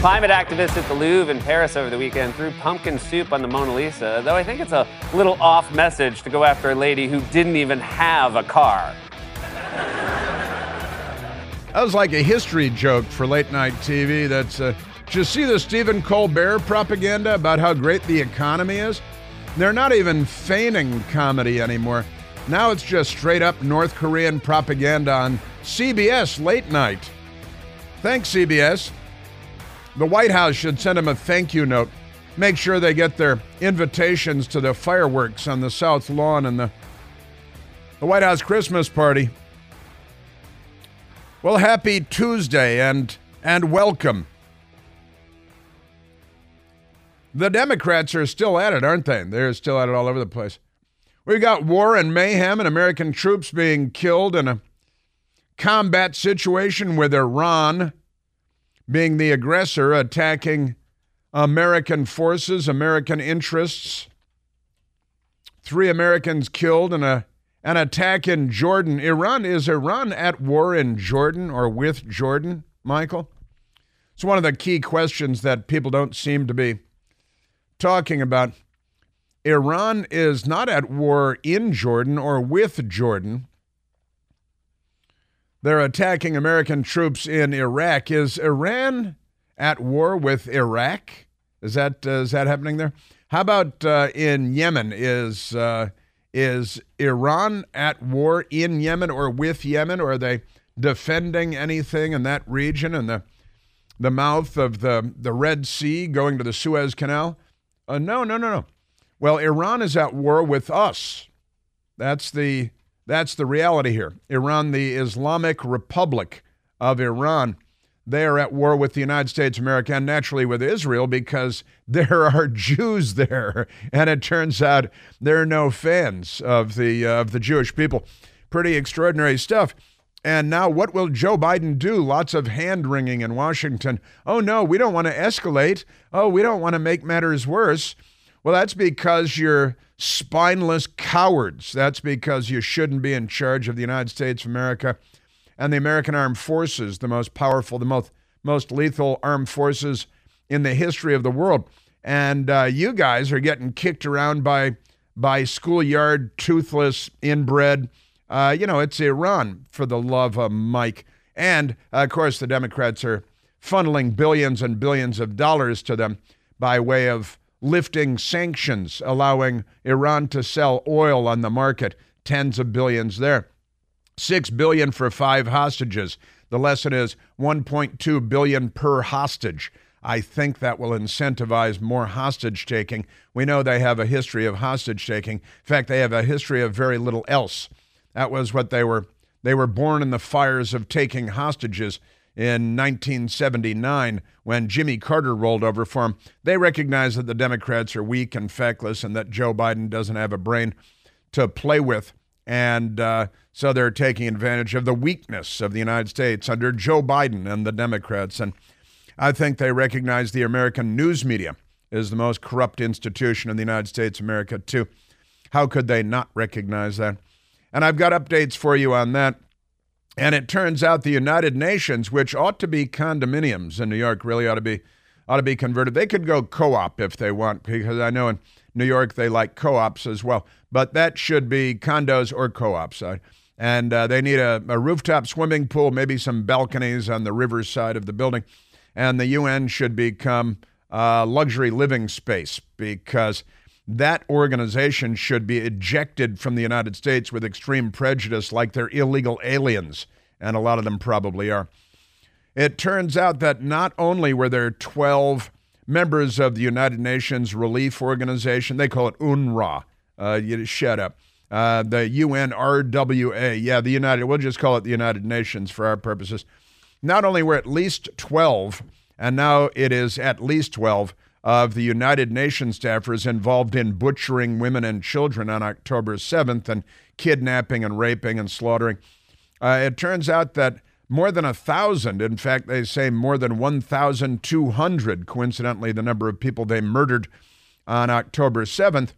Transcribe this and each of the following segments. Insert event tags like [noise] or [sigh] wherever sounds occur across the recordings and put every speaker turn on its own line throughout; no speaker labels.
Climate activists at the Louvre in Paris over the weekend threw pumpkin soup on the Mona Lisa, though I think it's a little off message to go after a lady who didn't even have a car.
That was like a history joke for late night TV. That's, uh, did you see the Stephen Colbert propaganda about how great the economy is? They're not even feigning comedy anymore. Now it's just straight up North Korean propaganda on CBS late night. Thanks, CBS. The White House should send them a thank you note. Make sure they get their invitations to the fireworks on the South Lawn and the, the White House Christmas party. Well, happy Tuesday and and welcome. The Democrats are still at it, aren't they? They're still at it all over the place. We've got war and mayhem and American troops being killed in a combat situation with Iran being the aggressor, attacking American forces, American interests. Three Americans killed in a, an attack in Jordan. Iran, is Iran at war in Jordan or with Jordan, Michael? It's one of the key questions that people don't seem to be talking about. Iran is not at war in Jordan or with Jordan. They're attacking American troops in Iraq. Is Iran at war with Iraq? Is that uh, is that happening there? How about uh, in Yemen? Is uh, is Iran at war in Yemen or with Yemen? Or are they defending anything in that region and the the mouth of the the Red Sea going to the Suez Canal? Uh, no, no, no, no. Well, Iran is at war with us. That's the that's the reality here. Iran, the Islamic Republic of Iran, they are at war with the United States of America and naturally with Israel because [laughs] there are Jews there, and it turns out there are no fans of the uh, of the Jewish people. Pretty extraordinary stuff. And now, what will Joe Biden do? Lots of hand wringing in Washington. Oh, no, we don't want to escalate. Oh, we don't want to make matters worse. Well, that's because you're spineless cowards. That's because you shouldn't be in charge of the United States of America and the American armed forces, the most powerful, the most, most lethal armed forces in the history of the world. And uh, you guys are getting kicked around by, by schoolyard, toothless, inbred. Uh, you know, it's Iran, for the love of Mike. And uh, of course, the Democrats are funneling billions and billions of dollars to them by way of lifting sanctions, allowing Iran to sell oil on the market, tens of billions there. 6 billion for 5 hostages. The lesson is 1.2 billion per hostage. I think that will incentivize more hostage taking. We know they have a history of hostage taking. In fact, they have a history of very little else. That was what they were they were born in the fires of taking hostages in 1979 when Jimmy Carter rolled over for him. They recognize that the Democrats are weak and feckless and that Joe Biden doesn't have a brain to play with. And uh, so they're taking advantage of the weakness of the United States under Joe Biden and the Democrats. And I think they recognize the American news media is the most corrupt institution in the United States America, too. How could they not recognize that? And I've got updates for you on that. And it turns out the United Nations, which ought to be condominiums in New York, really ought to be ought to be converted. They could go co-op if they want, because I know in New York they like co-ops as well. But that should be condos or co-ops. And uh, they need a, a rooftop swimming pool, maybe some balconies on the river side of the building. And the UN should become a luxury living space because that organization should be ejected from the United States with extreme prejudice, like they're illegal aliens, and a lot of them probably are. It turns out that not only were there 12 members of the United Nations Relief Organization, they call it UNRWA. Uh, you shut up. Uh, the UNRWA, yeah, the United, we'll just call it the United Nations for our purposes. Not only were at least 12, and now it is at least 12 of the United Nations staffers involved in butchering women and children on October 7th and kidnapping and raping and slaughtering. Uh, it turns out that more than a thousand, in fact, they say more than 1,200, coincidentally, the number of people they murdered on October 7th.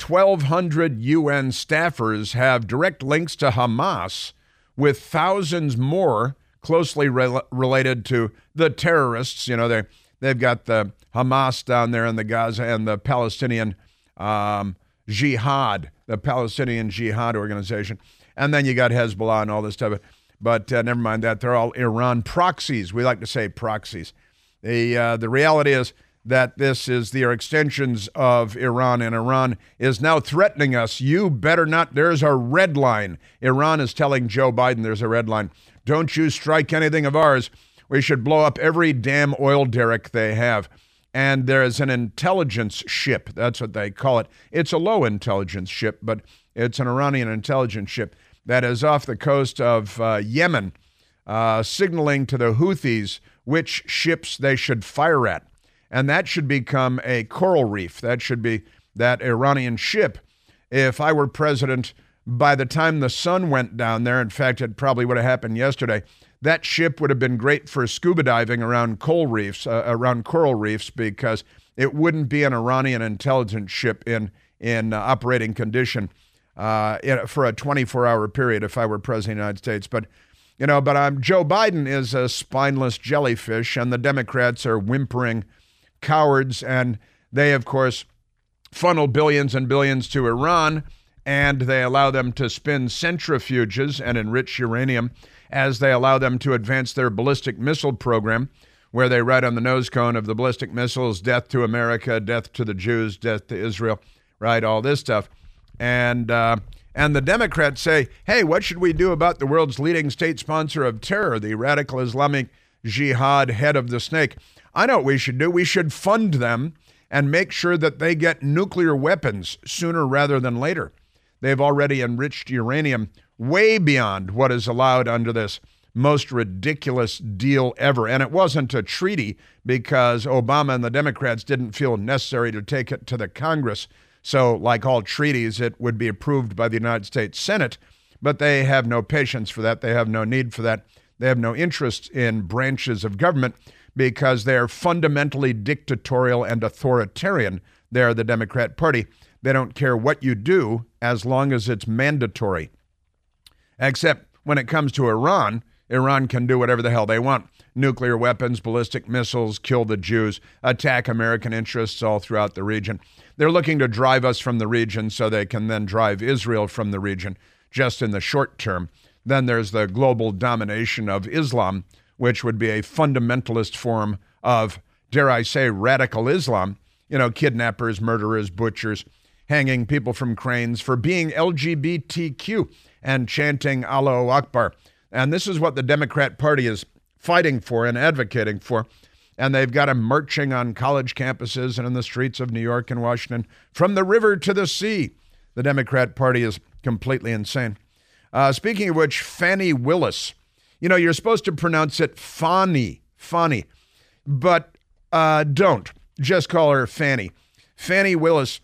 1,200 UN staffers have direct links to Hamas, with thousands more closely re- related to the terrorists. You know, they they've got the Hamas down there in the Gaza and the Palestinian um, Jihad, the Palestinian Jihad organization, and then you got Hezbollah and all this stuff. But uh, never mind that; they're all Iran proxies. We like to say proxies. The uh, the reality is that this is the extensions of Iran, and Iran is now threatening us. You better not. There's a red line. Iran is telling Joe Biden there's a red line. Don't you strike anything of ours. We should blow up every damn oil derrick they have. And there is an intelligence ship. That's what they call it. It's a low intelligence ship, but it's an Iranian intelligence ship that is off the coast of uh, Yemen, uh, signaling to the Houthis which ships they should fire at. And that should become a coral reef. That should be that Iranian ship. If I were president, by the time the sun went down there, in fact, it probably would have happened yesterday, that ship would have been great for scuba diving around coral reefs, uh, around coral reefs, because it wouldn't be an Iranian intelligence ship in in uh, operating condition uh, in, for a 24-hour period. If I were president of the United States, but you know, but um, Joe Biden is a spineless jellyfish, and the Democrats are whimpering cowards, and they, of course, funnel billions and billions to Iran, and they allow them to spin centrifuges and enrich uranium as they allow them to advance their ballistic missile program, where they write on the nose cone of the ballistic missiles, death to America, death to the Jews, death to Israel, right? All this stuff. And, uh, and the Democrats say, hey, what should we do about the world's leading state sponsor of terror, the radical Islamic Jihad head of the snake? I know what we should do. We should fund them and make sure that they get nuclear weapons sooner rather than later. They've already enriched uranium way beyond what is allowed under this most ridiculous deal ever. And it wasn't a treaty because Obama and the Democrats didn't feel necessary to take it to the Congress. So, like all treaties, it would be approved by the United States Senate, but they have no patience for that. They have no need for that. They have no interest in branches of government because they're fundamentally dictatorial and authoritarian. They're the Democrat Party. They don't care what you do as long as it's mandatory. Except when it comes to Iran, Iran can do whatever the hell they want nuclear weapons, ballistic missiles, kill the Jews, attack American interests all throughout the region. They're looking to drive us from the region so they can then drive Israel from the region just in the short term. Then there's the global domination of Islam, which would be a fundamentalist form of, dare I say, radical Islam. You know, kidnappers, murderers, butchers, hanging people from cranes for being LGBTQ and chanting Allahu Akbar. And this is what the Democrat Party is fighting for and advocating for. And they've got them marching on college campuses and in the streets of New York and Washington from the river to the sea. The Democrat Party is completely insane. Uh, speaking of which, Fannie Willis, you know, you're supposed to pronounce it Fani, Fani, but uh, don't. Just call her Fanny. Fani Willis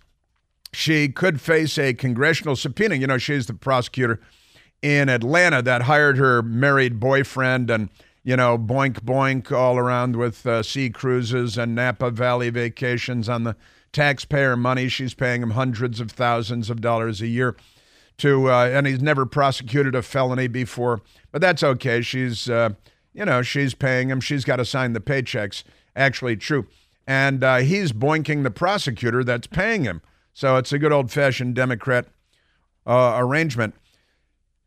she could face a congressional subpoena. You know, she's the prosecutor in Atlanta that hired her married boyfriend and, you know, boink boink all around with uh, sea cruises and Napa Valley vacations on the taxpayer money. She's paying him hundreds of thousands of dollars a year to, uh, and he's never prosecuted a felony before, but that's okay. She's, uh, you know, she's paying him. She's got to sign the paychecks. Actually, true. And uh, he's boinking the prosecutor that's paying him. So it's a good old fashioned Democrat uh, arrangement.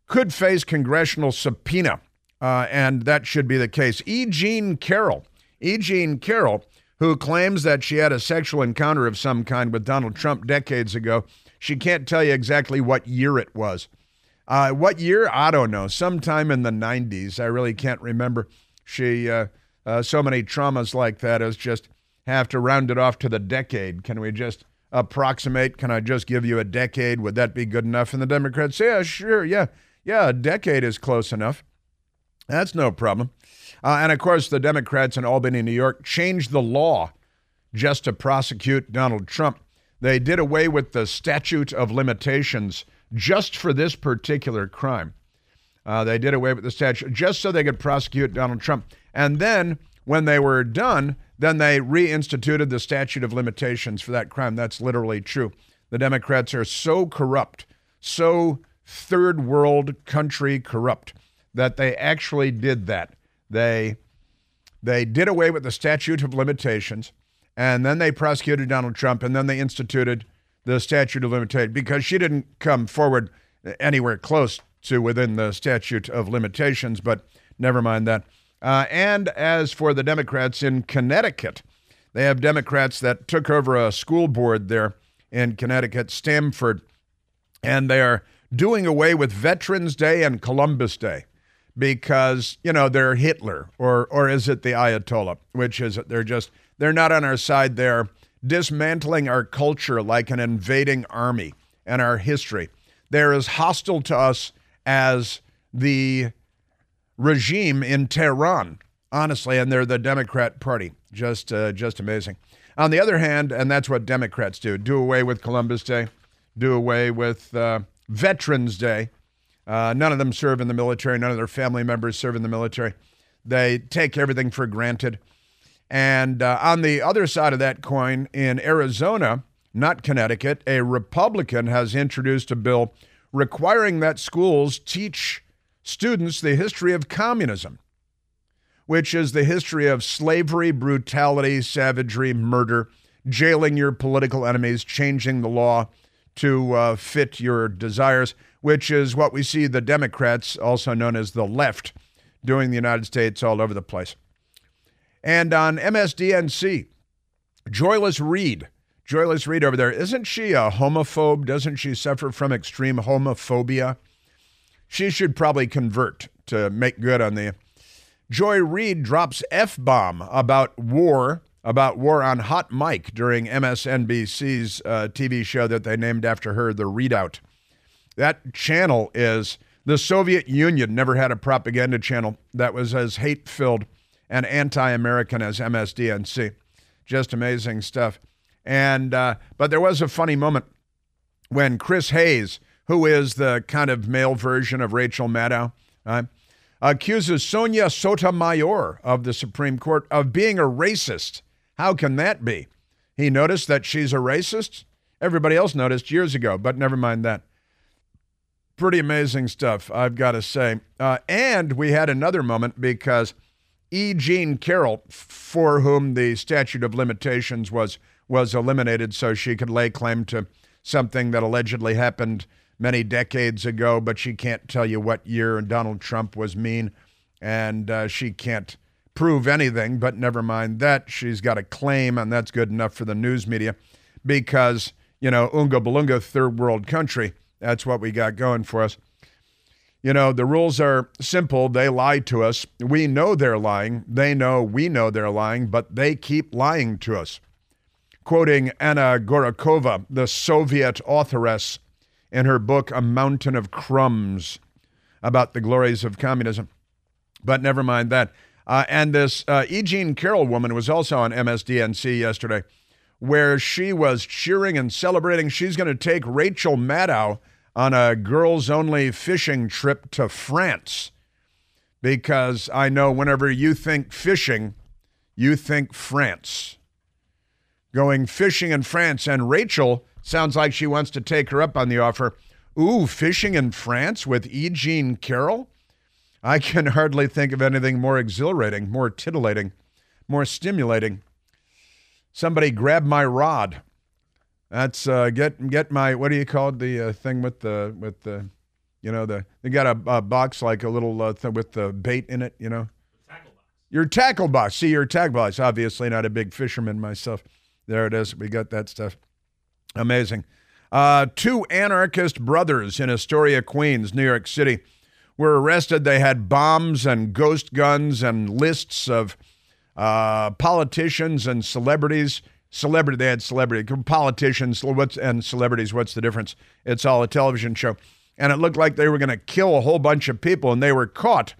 Could face congressional subpoena, uh, and that should be the case. E. Jean Carroll, E. Jean Carroll, who claims that she had a sexual encounter of some kind with Donald Trump decades ago, she can't tell you exactly what year it was. Uh, what year? I don't know. Sometime in the 90s. I really can't remember. She, uh, uh, so many traumas like that is just have to round it off to the decade. Can we just approximate? Can I just give you a decade? Would that be good enough? And the Democrats say, yeah, sure, yeah, yeah, a decade is close enough. That's no problem. Uh, and of course, the Democrats in Albany, New York, changed the law just to prosecute Donald Trump. They did away with the statute of limitations just for this particular crime. Uh, they did away with the statute just so they could prosecute Donald Trump. And then when they were done, then they reinstituted the statute of limitations for that crime. That's literally true. The Democrats are so corrupt, so third world country corrupt, that they actually did that. They they did away with the statute of limitations, and then they prosecuted Donald Trump, and then they instituted the statute of limitations because she didn't come forward anywhere close to within the statute of limitations. But never mind that. Uh, and as for the Democrats in Connecticut, they have Democrats that took over a school board there in Connecticut, Stamford, and they are doing away with Veterans Day and Columbus Day because you know they're Hitler or or is it the Ayatollah? Which is? They're just they're not on our side. They're dismantling our culture like an invading army and our history. They're as hostile to us as the regime in Tehran, honestly, and they're the Democrat Party. Just uh, just amazing. On the other hand, and that's what Democrats do: do away with Columbus Day, do away with uh, Veterans Day. Uh, none of them serve in the military. None of their family members serve in the military. They take everything for granted. And uh, on the other side of that coin, in Arizona, not Connecticut, a Republican has introduced a bill requiring that schools teach students the history of communism, which is the history of slavery, brutality, savagery, murder, jailing your political enemies, changing the law to uh, fit your desires, which is what we see the Democrats, also known as the left, doing in the United States all over the place. And on MSDNC, Joyless Reed, Joyless Reed over there, isn't she a homophobe? Doesn't she suffer from extreme homophobia? She should probably convert to make good on the. Joy Reid drops F bomb about war about war on Hot Mic during MSNBC's uh, TV show that they named after her, The ReidOut. That channel is the Soviet Union never had a propaganda channel that was as hate filled and anti American as MSDNC. Just amazing stuff. And, uh, but there was a funny moment when Chris Hayes, who is the kind of male version of Rachel Maddow, uh, accuses Sonia Sotomayor of the Supreme Court of being a racist how can that be? He noticed that she's a racist. Everybody else noticed years ago, but never mind that. Pretty amazing stuff, I've got to say. Uh, and we had another moment because E. Jean Carroll, for whom the statute of limitations was was eliminated, so she could lay claim to something that allegedly happened many decades ago, but she can't tell you what year Donald Trump was mean, and uh, she can't prove anything, but never mind that. She's got a claim, and that's good enough for the news media because, you know, Unga Balunga, third world country, that's what we got going for us. You know, the rules are simple. They lie to us. We know they're lying. They know we know they're lying, but they keep lying to us. Quoting Anna Gorokhova, the Soviet authoress, in her book, A Mountain of Crumbs, about the glories of communism. But never mind that. Uh, and this uh, E. Jean Carroll woman was also on MSDNC yesterday, where she was cheering and celebrating. She's going to take Rachel Maddow on a girls only fishing trip to France. Because I know whenever you think fishing, you think France. Going fishing in France. And Rachel sounds like she wants to take her up on the offer. Ooh, fishing in France with E. Jean Carroll? I can [laughs] hardly think of anything more exhilarating, more titillating, more stimulating. Somebody grab my rod. That's uh, get get my what do you call it? The uh, thing with the with the, you know the they got a, a box like a little uh, th- with the bait in it. You know, Your tackle box. Your tackle box. See your tackle box. Obviously not a big fisherman myself. There it is. We got that stuff. Amazing. Uh, two anarchist brothers in Astoria, Queens, New York City were arrested. They had bombs and ghost guns and lists of uh, politicians and celebrities. Celebrity, they had celebrity politicians what's, and celebrities. What's the difference? It's all a television show. And it looked like they were going to kill a whole bunch of people, and they were caught.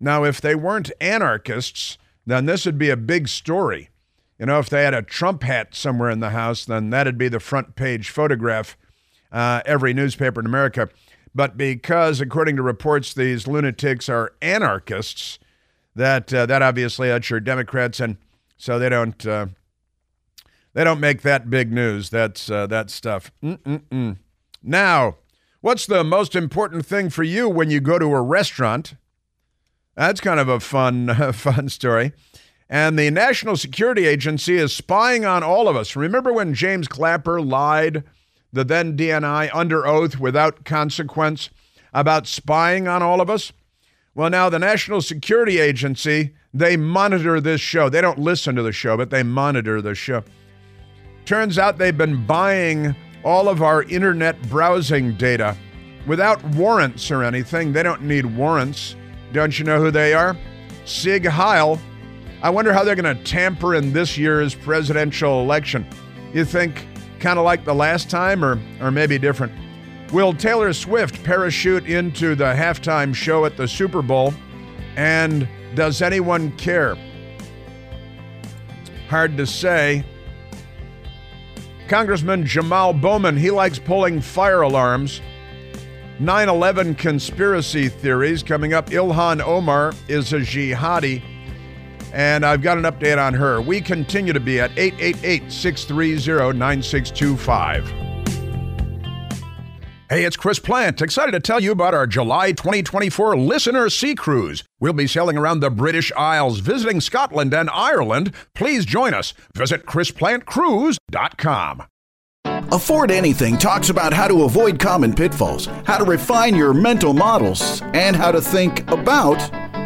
Now, if they weren't anarchists, then this would be a big story. You know, if they had a Trump hat somewhere in the house, then that'd be the front page photograph, uh, every newspaper in America. But because, according to reports, these lunatics are anarchists, that uh, that obviously that's your Democrats, and so they don't uh, they don't make that big news. That's uh, that stuff. Mm-mm-mm. Now, what's the most important thing for you when you go to a restaurant? That's kind of a fun, [laughs] fun story. And the National Security Agency is spying on all of us. Remember when James Clapper lied, the then DNI, under oath without consequence about spying on all of us? Well, now the National Security Agency, they monitor this show. They don't listen to the show, but they monitor the show. Turns out they've been buying all of our internet browsing data without warrants or anything. They don't need warrants. Don't you know who they are? Sig Heil. I wonder how they're going to tamper in this year's presidential election. You think kind of like the last time or, or maybe different? Will Taylor Swift parachute into the halftime show at the Super Bowl? And does anyone care? Hard to say. Congressman Jamal Bowman, he likes pulling fire alarms. 9 11 conspiracy theories coming up. Ilhan Omar is a jihadi, and I've got an update on her. We continue to be at 888 630 9625. Hey, it's Chris Plante. Excited to tell you about our July 2024 Listener Sea Cruise. We'll be sailing around the British Isles, visiting Scotland and Ireland. Please join us. Visit ChrisPlanteCruise.com.
Afford Anything talks about how to avoid common pitfalls, how to refine your mental models, and how to think about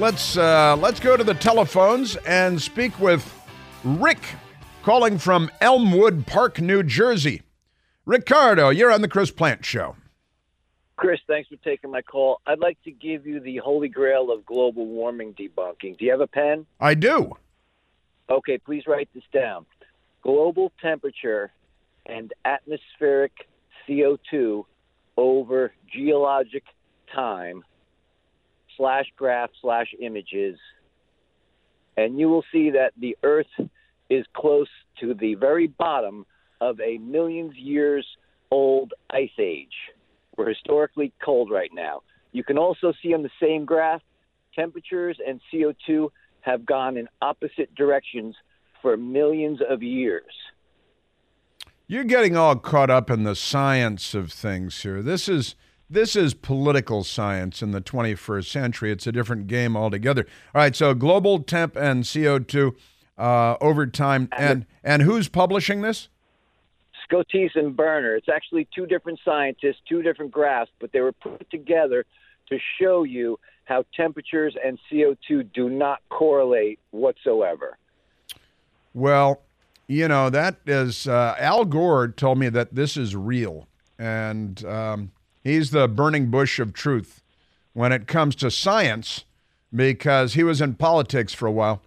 let's uh, let's go to the telephones and speak with Rick, calling from Elmwood Park, New Jersey. Ricardo, you're on the Chris Plante Show.
Chris, thanks for taking my call. I'd like to give you the holy grail of global warming debunking. Do you have a pen?
I do.
Okay, please write this down. Global temperature and atmospheric CO2 over geologic time slash graph slash images, and you will see that the Earth is close to the very bottom of a millions years old ice age. We're historically cold right now. You can also see on the same graph temperatures and CO2 have gone in opposite directions for millions of years.
You're getting all caught up in the science of things here. This is this is political science in the 21st century. It's a different game altogether. All right, so global temp and CO2 uh, over time, and and who's publishing this?
Scotese and Berner. It's actually two different scientists, two different graphs, but they were put together to show you how temperatures and CO2 do not correlate whatsoever.
Well, you know that is uh, Al Gore told me that this is real, and um, he's the burning bush of truth when it comes to science, because he was in politics for a while,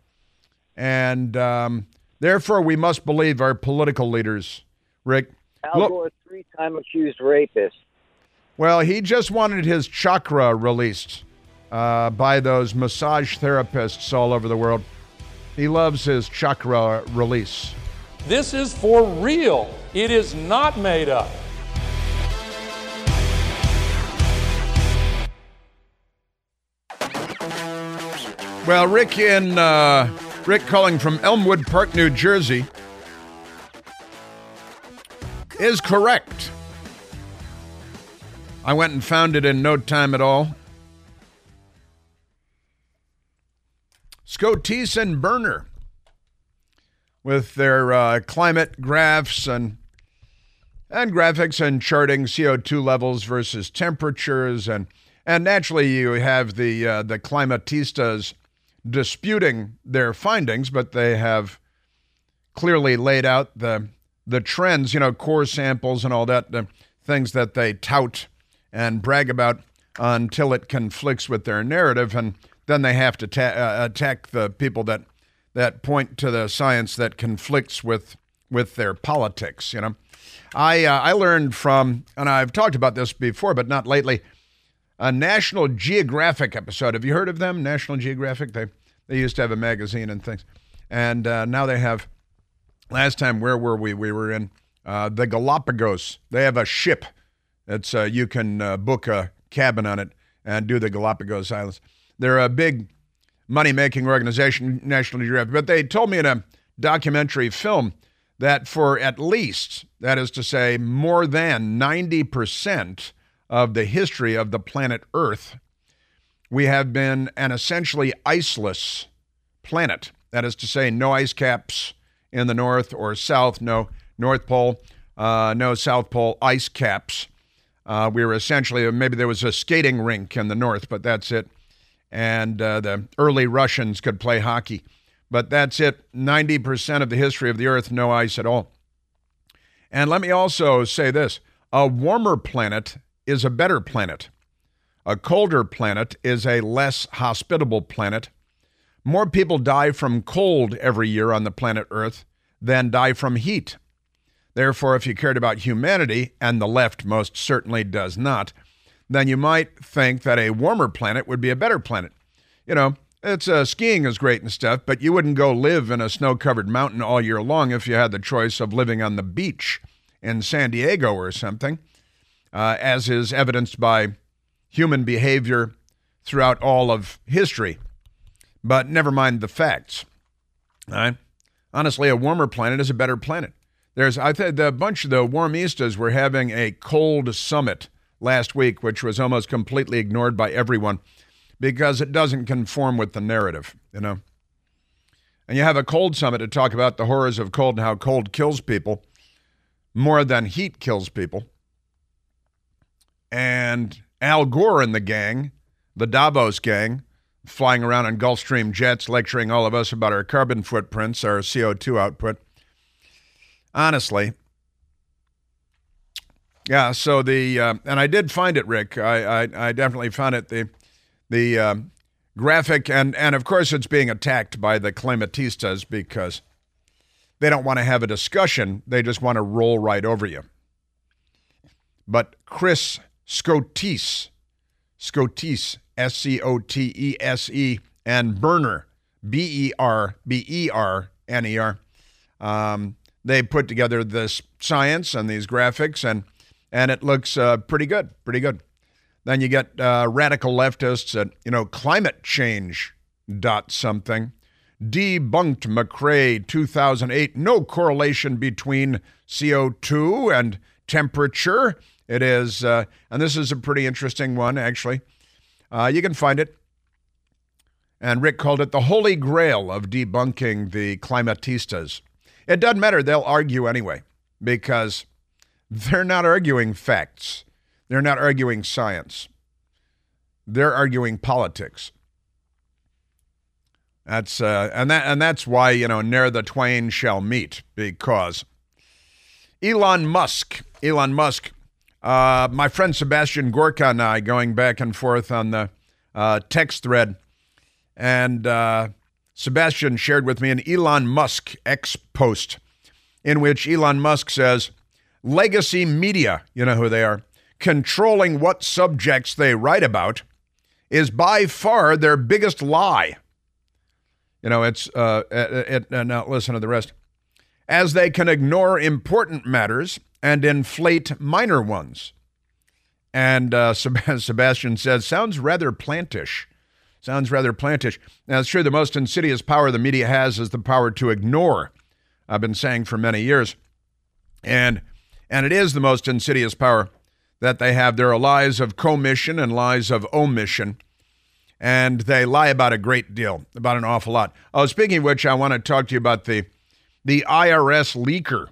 and um, therefore we must believe our political leaders. Rick,
Al
look,
Gore, three-time accused rapist.
well, he just wanted his chakra released uh, by those massage therapists all over the world. He loves his chakra release.
This is for real. It is not made up.
Well, Rick in uh, Rick calling from Elmwood Park, New Jersey, is correct. I went and found it in no time at all. Scotese and Berner with their uh, climate graphs and and graphics and charting CO2 levels versus temperatures and and naturally you have the uh, the climatistas disputing their findings, but they have clearly laid out the the trends, you know, core samples and all that, the things that they tout and brag about until it conflicts with their narrative, and then they have to ta- uh, attack the people that that point to the science that conflicts with with their politics. You know, I uh, I learned from, and I've talked about this before, but not lately. A National Geographic episode. Have you heard of them? National Geographic. They They used to have a magazine and things, and uh, now they have. Last time, where were we? We were in uh, the Galapagos. They have a ship. It's uh, you can uh, book a cabin on it and do the Galapagos Islands. They're a big money-making organization, National Geographic. But they told me in a documentary film that for at least, that is to say, more than 90% of the history of the planet Earth, we have been an essentially iceless planet. That is to say, no ice caps in the north or south, no North Pole, uh, no South Pole ice caps. Uh, we were essentially, maybe there was a skating rink in the north, but that's it. And uh, the early Russians could play hockey. But that's it. 90% of the history of the earth, no ice at all. And let me also say this a warmer planet is a better planet. A colder planet is a less hospitable planet. More people die from cold every year on the planet Earth than die from heat. Therefore, if you cared about humanity, and the left most certainly does not, then you might think that a warmer planet would be a better planet. You know, it's uh, skiing is great and stuff, but you wouldn't go live in a snow-covered mountain all year long if you had the choice of living on the beach in San Diego or something, uh, as is evidenced by human behavior throughout all of history. But never mind the facts. Honestly, a warmer planet is a better planet. There's, I think, the bunch of the warmistas were having a cold summit last week, which was almost completely ignored by everyone because it doesn't conform with the narrative, you know. And you have a cold summit to talk about the horrors of cold and how cold kills people more than heat kills people. And Al Gore and the gang, the Davos gang, flying around on Gulfstream jets, lecturing all of us about our carbon footprints, our CO2 output honestly. Yeah, so the uh, and I did find it, Rick. I I, I definitely found it. The the um, graphic and and of course it's being attacked by the climatistas because they don't want to have a discussion. They just want to roll right over you. But Chris Scotese, Scotese, S C O T E S E, and Berner, B E R B E R N E R. Um, they put together this science and these graphics, and and it looks uh, pretty good, pretty good. Then you get uh, radical leftists at you know climate change dot something debunked McRae 2008. No correlation between CO2 and temperature. It is, uh, and this is a pretty interesting one actually. Uh, you can find it. And Rick called it the holy grail of debunking the climatistas. It doesn't matter. They'll argue anyway because they're not arguing facts. They're not arguing science. They're arguing politics. That's uh, and that and that's why you know ne'er the twain shall meet because Elon Musk, Elon Musk, uh, my friend Sebastian Gorka and I going back and forth on the uh, text thread, and uh, Sebastian shared with me an Elon Musk X post in which Elon Musk says, Legacy media, you know who they are, controlling what subjects they write about is by far their biggest lie. You know, it's, uh, it, it, now listen to the rest. As they can ignore important matters and inflate minor ones. And uh, [laughs] Sebastian says, sounds rather plantish. Sounds rather plantish. Now, it's true, the most insidious power the media has is the power to ignore. I've been saying for many years. And, and it is the most insidious power that they have. There are lies of commission and lies of omission. And they lie about a great deal, about an awful lot. Oh, speaking of which, I want to talk to you about the, the IRS leaker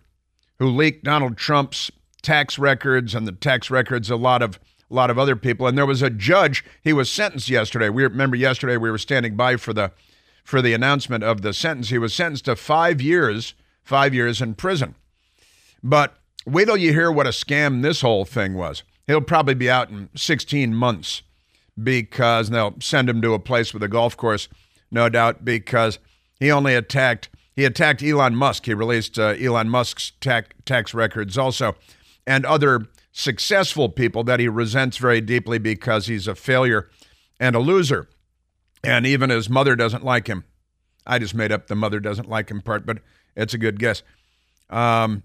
who leaked Donald Trump's tax records and the tax records a lot of a lot of other people. And there was a judge. He was sentenced yesterday. We remember yesterday we were standing by for the for the announcement of the sentence. He was sentenced to five years, five years in prison. But wait till you hear what a scam this whole thing was. He'll probably be out in 16 months because they'll send him to a place with a golf course, no doubt, because he only attacked he attacked Elon Musk. He released uh, Elon Musk's tax tax records also, and other successful people that he resents very deeply because he's a failure and a loser. And even his mother doesn't like him. I just made up the mother doesn't like him part, but it's a good guess. Um,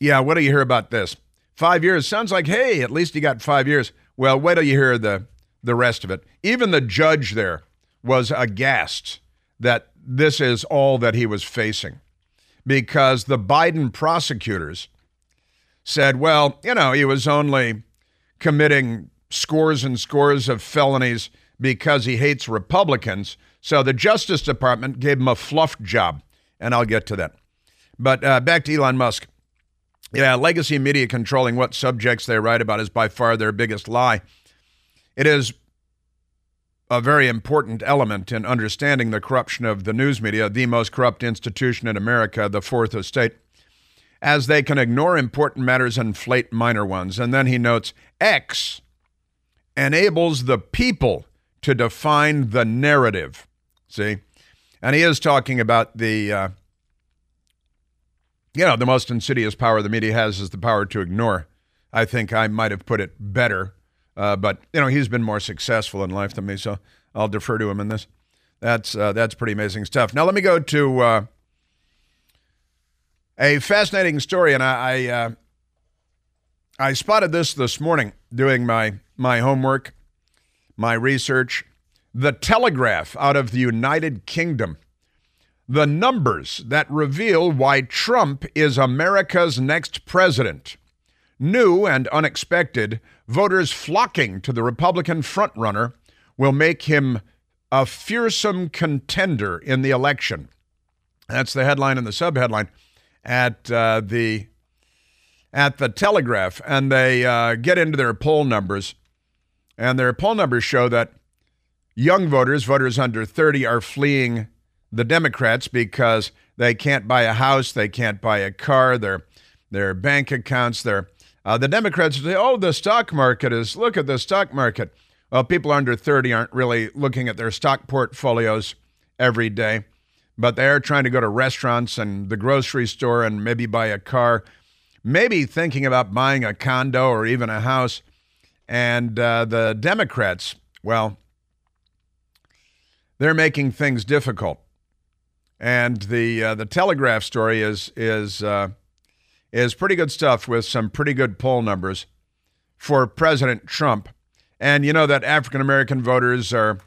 yeah, what do you hear about this? Five years sounds like, hey, at least he got five years. Well, wait till you hear the the rest of it. Even the judge there was aghast that this is all that he was facing because the Biden prosecutors said, well, you know, he was only committing scores and scores of felonies because he hates Republicans. So the Justice Department gave him a fluff job, and I'll get to that. But uh, back to Elon Musk. Yeah, legacy media controlling what subjects they write about is by far their biggest lie. It is a very important element in understanding the corruption of the news media, the most corrupt institution in America, the fourth estate, as they can ignore important matters and inflate minor ones. And then he notes X enables the people to define the narrative. See? And he is talking about the, uh, you know, the most insidious power the media has is the power to ignore. I think I might have put it better uh, but you know he's been more successful in life than me, so I'll defer to him in this. That's uh, that's pretty amazing stuff. Now let me go to uh, a fascinating story, and I I, uh, I spotted this this morning doing my my homework, my research. The Telegraph out of the United Kingdom. The numbers that reveal why Trump is America's next president. New and unexpected, voters flocking to the Republican frontrunner will make him a fearsome contender in the election. That's the headline and the subheadline at uh, the at the Telegraph, and they uh, get into their poll numbers, and their poll numbers show that young voters, voters under 30, are fleeing the Democrats because they can't buy a house, they can't buy a car, their their bank accounts, their uh, the Democrats say, oh, the stock market is, look at the stock market. Well, people under 30 aren't really looking at their stock portfolios every day, but they are trying to go to restaurants and the grocery store and maybe buy a car, maybe thinking about buying a condo or even a house. And uh, the Democrats, well, they're making things difficult. And the uh, the Telegraph story is is uh, is pretty good stuff with some pretty good poll numbers for President Trump. And you know that African American voters are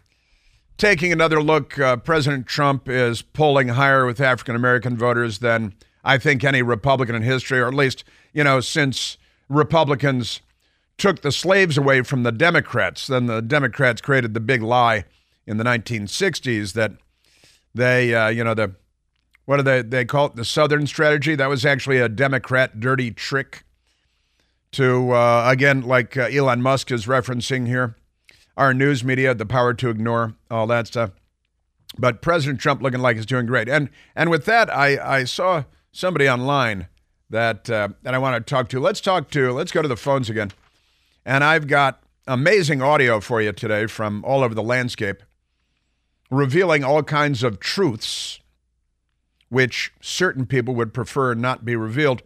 taking another look. Uh, President Trump is polling higher with African American voters than I think any Republican in history, or at least, you know, since Republicans took the slaves away from the Democrats. Then the Democrats created the big lie in the 1960s that they, uh, you know, the what do they they call it? The Southern strategy. That was actually a Democrat dirty trick to uh, again, like uh, Elon Musk is referencing here, our news media, the power to ignore all that stuff. But President Trump looking like he's doing great. And and with that, I I saw somebody online that uh, that I want to talk to. Let's talk to. Let's go to the phones again. And I've got amazing audio for you today from all over the landscape, revealing all kinds of truths which certain people would prefer not be revealed.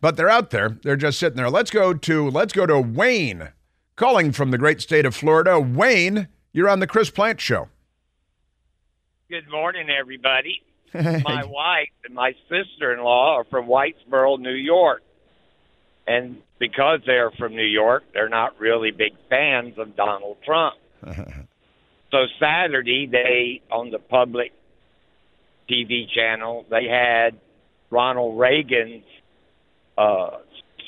But they're out there. They're just sitting there. Let's go to let's go to Wayne, calling from the great state of Florida. Wayne, you're on the Chris Plante show.
Good morning, everybody. [laughs] my wife and my sister-in-law are from Whitesboro, New York. And because they're from New York, they're not really big fans of Donald Trump. [laughs] so Saturday, they on the public TV channel, they had Ronald Reagan's uh,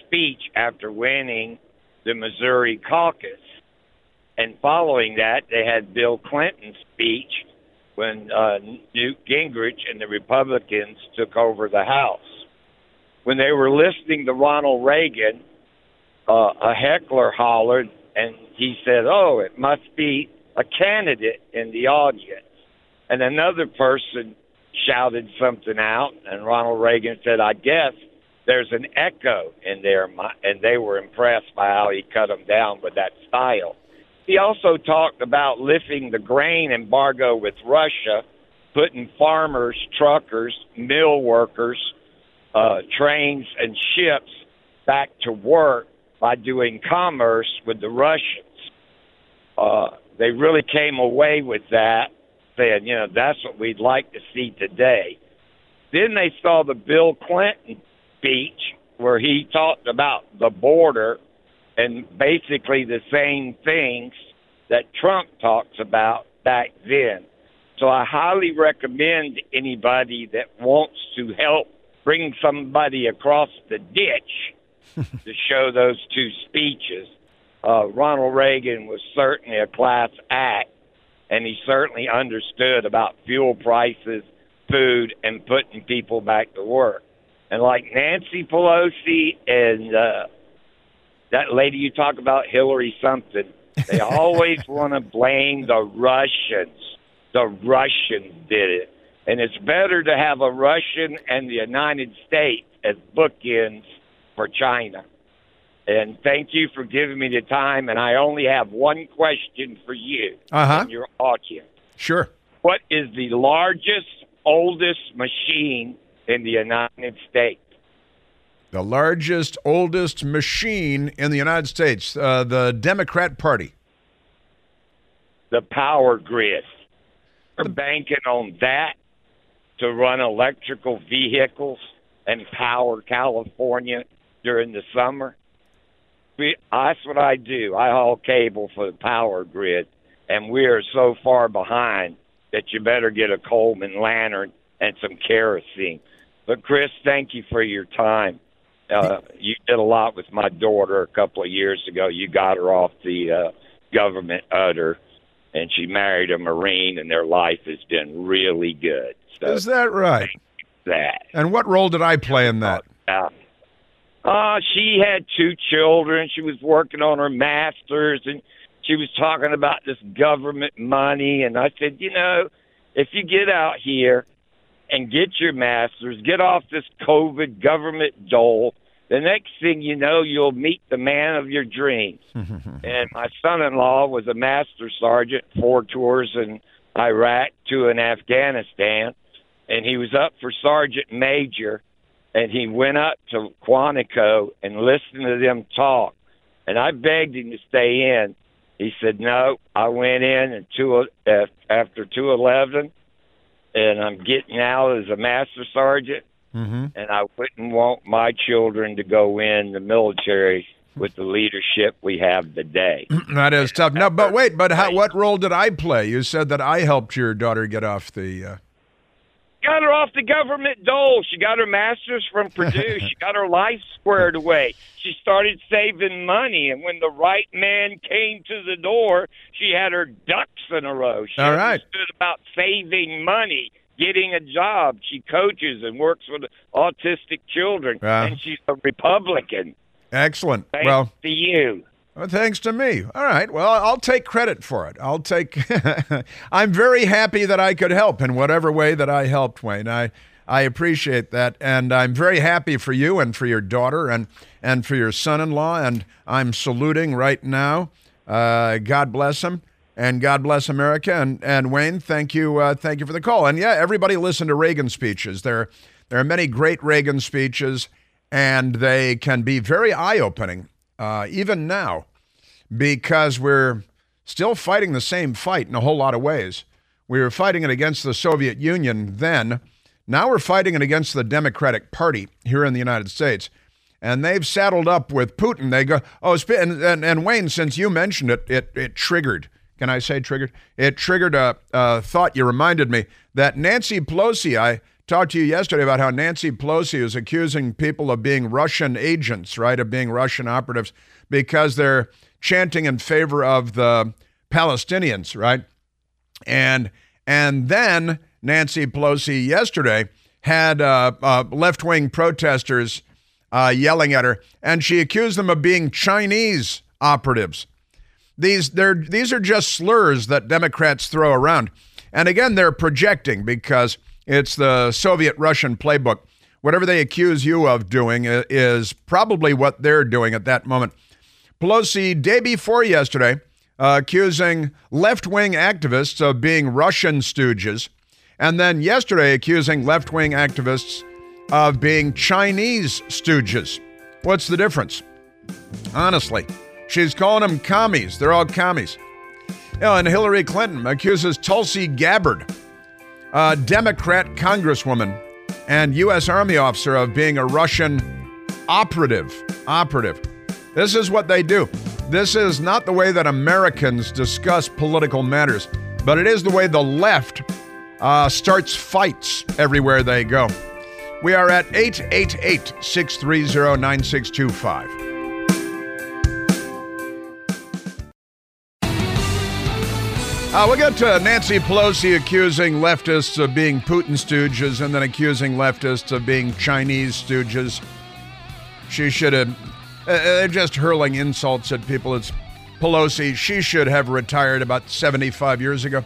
speech after winning the Missouri caucus. And following that, they had Bill Clinton's speech when uh, Newt Gingrich and the Republicans took over the House. When they were listening to Ronald Reagan, uh, a heckler hollered and he said, Oh, it must be a candidate in the audience. And another person shouted something out, and Ronald Reagan said, "I guess there's an echo in there," and they were impressed by how he cut them down with that style. He also talked about lifting the grain embargo with Russia, putting farmers, truckers, mill workers, uh, trains, and ships back to work by doing commerce with the Russians. Uh, they really came away with that, saying, you know, that's what we'd like to see today. Then they saw the Bill Clinton speech where he talked about the border and basically the same things that Trump talks about back then. So I highly recommend anybody that wants to help bring somebody across the ditch [laughs] to show those two speeches. Uh, Ronald Reagan was certainly a class act, and he certainly understood about fuel prices, food, and putting people back to work. And like Nancy Pelosi and uh, that lady you talk about, Hillary something, they [laughs] always want to blame the Russians. The Russians did it. And it's better to have a Russian and the United States as bookends for China. And thank you for giving me the time. And I only have one question for you
Uh-huh.
and your audience.
Sure.
What is the largest, oldest machine in the United States?
The largest, oldest machine in the United States, uh, the Democrat Party.
The power grid. We're banking on that to run electrical vehicles and power California during the summer. That's what I do. I haul cable for the power grid, and we are so far behind that you better get a Coleman lantern and some kerosene. But Chris, thank you for your time. Uh, you did a lot with my daughter a couple of years ago. You got her off the uh, government udder, and she married a Marine, and their life has been really good. So
Is that right?
that.
And what role did I play in that?
Uh, uh, she had two children. She was working on her master's, and she was talking about this government money. And I said, you know, if you get out here and get your master's, get off this COVID government dole, the next thing you know, you'll meet the man of your dreams. [laughs] and my son-in-law was a master sergeant, four tours in Iraq, two in Afghanistan, and he was up for sergeant major and he went up to Quantico and listened to them talk. And I begged him to stay in. He said no. I went in and two uh, after two eleven, and I'm getting out as a master sergeant.
Mm-hmm.
And I wouldn't want my children to go in the military with the leadership we have today. [clears throat]
That is tough. No, but wait, but how, what role did I play? You said that I helped your daughter get off the. Uh,
got her off the government dole. She got her master's from Purdue. [laughs] she got her life squared away. She started saving money, and when the right man came to the door, she had her ducks in a row. She
All right.
understood about saving money, getting a job. She coaches and works with autistic children,
Yeah.
and she's a Republican.
excellent.
Thanks
Well,
to you.
Well, thanks to me. All right. Well, I'll take credit for it. I'll take. [laughs] I'm very happy that I could help in whatever way that I helped, Wayne. I I appreciate that, and I'm very happy for you and for your daughter and and for your son-in-law. And I'm saluting right now. Uh, God bless him, and God bless America. And and Wayne, thank you, uh, thank you for the call. And yeah, everybody listen to Reagan speeches. There there are many great Reagan speeches, and they can be very eye-opening, uh, even now because we're still fighting the same fight in a whole lot of ways. We were fighting it against the Soviet Union then. Now we're fighting it against the Democratic Party here in the United States. And they've saddled up with Putin. They go, oh, and, and, and Wayne, since you mentioned it, it, it triggered. Can I say triggered? It triggered a, a thought. You reminded me that Nancy Pelosi, I talked to you yesterday about how Nancy Pelosi is accusing people of being Russian agents, right, of being Russian operatives because they're chanting in favor of the Palestinians, right? And and then Nancy Pelosi yesterday had uh, uh, left-wing protesters uh, yelling at her, and she accused them of being Chinese operatives. These they're these are just slurs that Democrats throw around, and again they're projecting because it's the Soviet Russian playbook. Whatever they accuse you of doing is probably what they're doing at that moment. Pelosi, day before yesterday, uh, accusing left wing activists of being Russian stooges, and then yesterday accusing left wing activists of being Chinese stooges. What's the difference? Honestly, she's calling them commies. They're all commies. Oh, and Hillary Clinton accuses Tulsi Gabbard, a Democrat congresswoman and U.S. Army officer, of being a Russian operative. Operative. This is what they do. This is not the way that Americans discuss political matters, but it is the way the left uh, starts fights everywhere they go. We are at 888 630 9625. Uh, we got to Nancy Pelosi accusing leftists of being Putin stooges and then accusing leftists of being Chinese stooges. She should have, uh, they're just hurling insults at people. It's Pelosi. She should have retired about 75 years ago.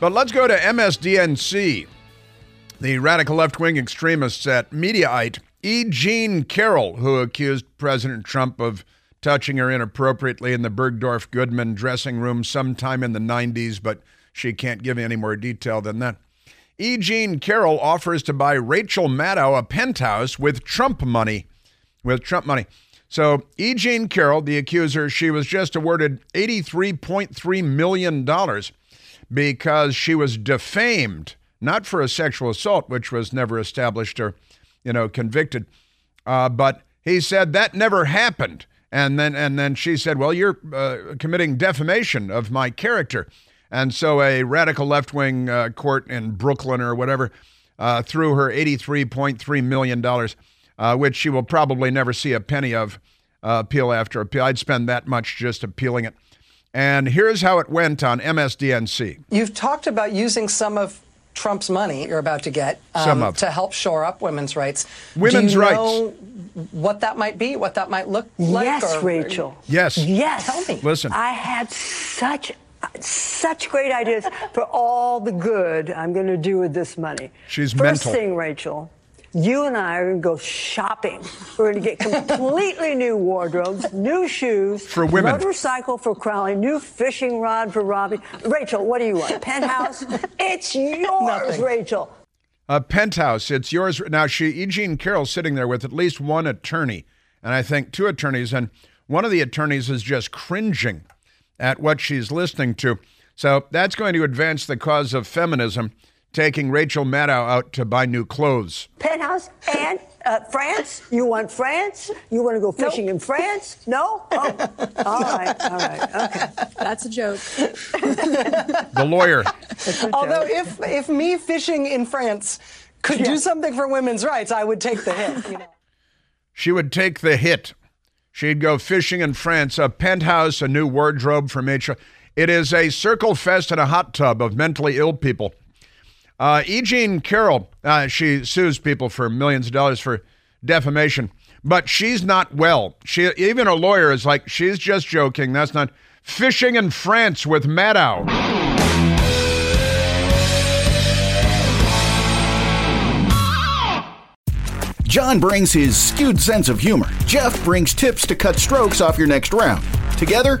But let's go to MSDNC. The radical left wing extremists at Mediaite, E. Jean Carroll, who accused President Trump of touching her inappropriately in the Bergdorf Goodman dressing room sometime in the 90s, but she can't give any more detail than that. E. Jean Carroll offers to buy Rachel Maddow a penthouse with Trump money. With Trump money. So, E. Jean Carroll, the accuser, she was just awarded $83.3 million because she was defamed, not for a sexual assault, which was never established or, you know, convicted. Uh, but he said that never happened. And then, and then she said, "Well, you're uh, committing defamation of my character." And so, a radical left-wing uh, court in Brooklyn or whatever uh, threw her $83.3 million, uh, which she will probably never see a penny of uh, appeal after appeal. I'd spend that much just appealing it. And here's how it went on MSDNC.
You've talked about using some of Trump's money you're about to get um, to help shore up women's rights.
Women's
Do you
rights.
Know what that might be? What that might look like?
Yes,
or-
Rachel.
Yes.
Yes.
Tell me.
Listen.
I had such such great ideas for all the good I'm going to do with this money.
She's
First
mental.
thing, Rachel, you and I are going to go shopping. We're going to get completely new wardrobes, new shoes
For women.
motorcycle for Crowley, new fishing rod for Robbie. Rachel, what do you want? Penthouse? it's yours,
Nothing.
Rachel.
A penthouse. It's yours. Now, she, E. Jean Carroll's sitting there with at least one attorney, and I think two attorneys, and one of the attorneys is just cringing at what she's listening to. So that's going to advance the cause of feminism, taking Rachel Maddow out to buy new clothes.
Penthouse and uh, France? You want France? You want to go fishing in France? No? Oh, [laughs] all right, all right, okay.
That's a joke.
The lawyer.
Although, if if me fishing in France could
Yeah.
do something for women's rights, I would take the hit. You know?
She would take the hit. She'd go fishing in France, a penthouse, a new wardrobe for Rachel. It is a circle fest and a hot tub of mentally ill people. Uh, E. Jean Carroll, uh, she sues people for millions of dollars for defamation, but she's not well. She even a lawyer is like, she's just joking. That's not fishing in France with Maddow.
John brings his skewed sense of humor. Jeff brings tips to cut strokes off your next round. Together,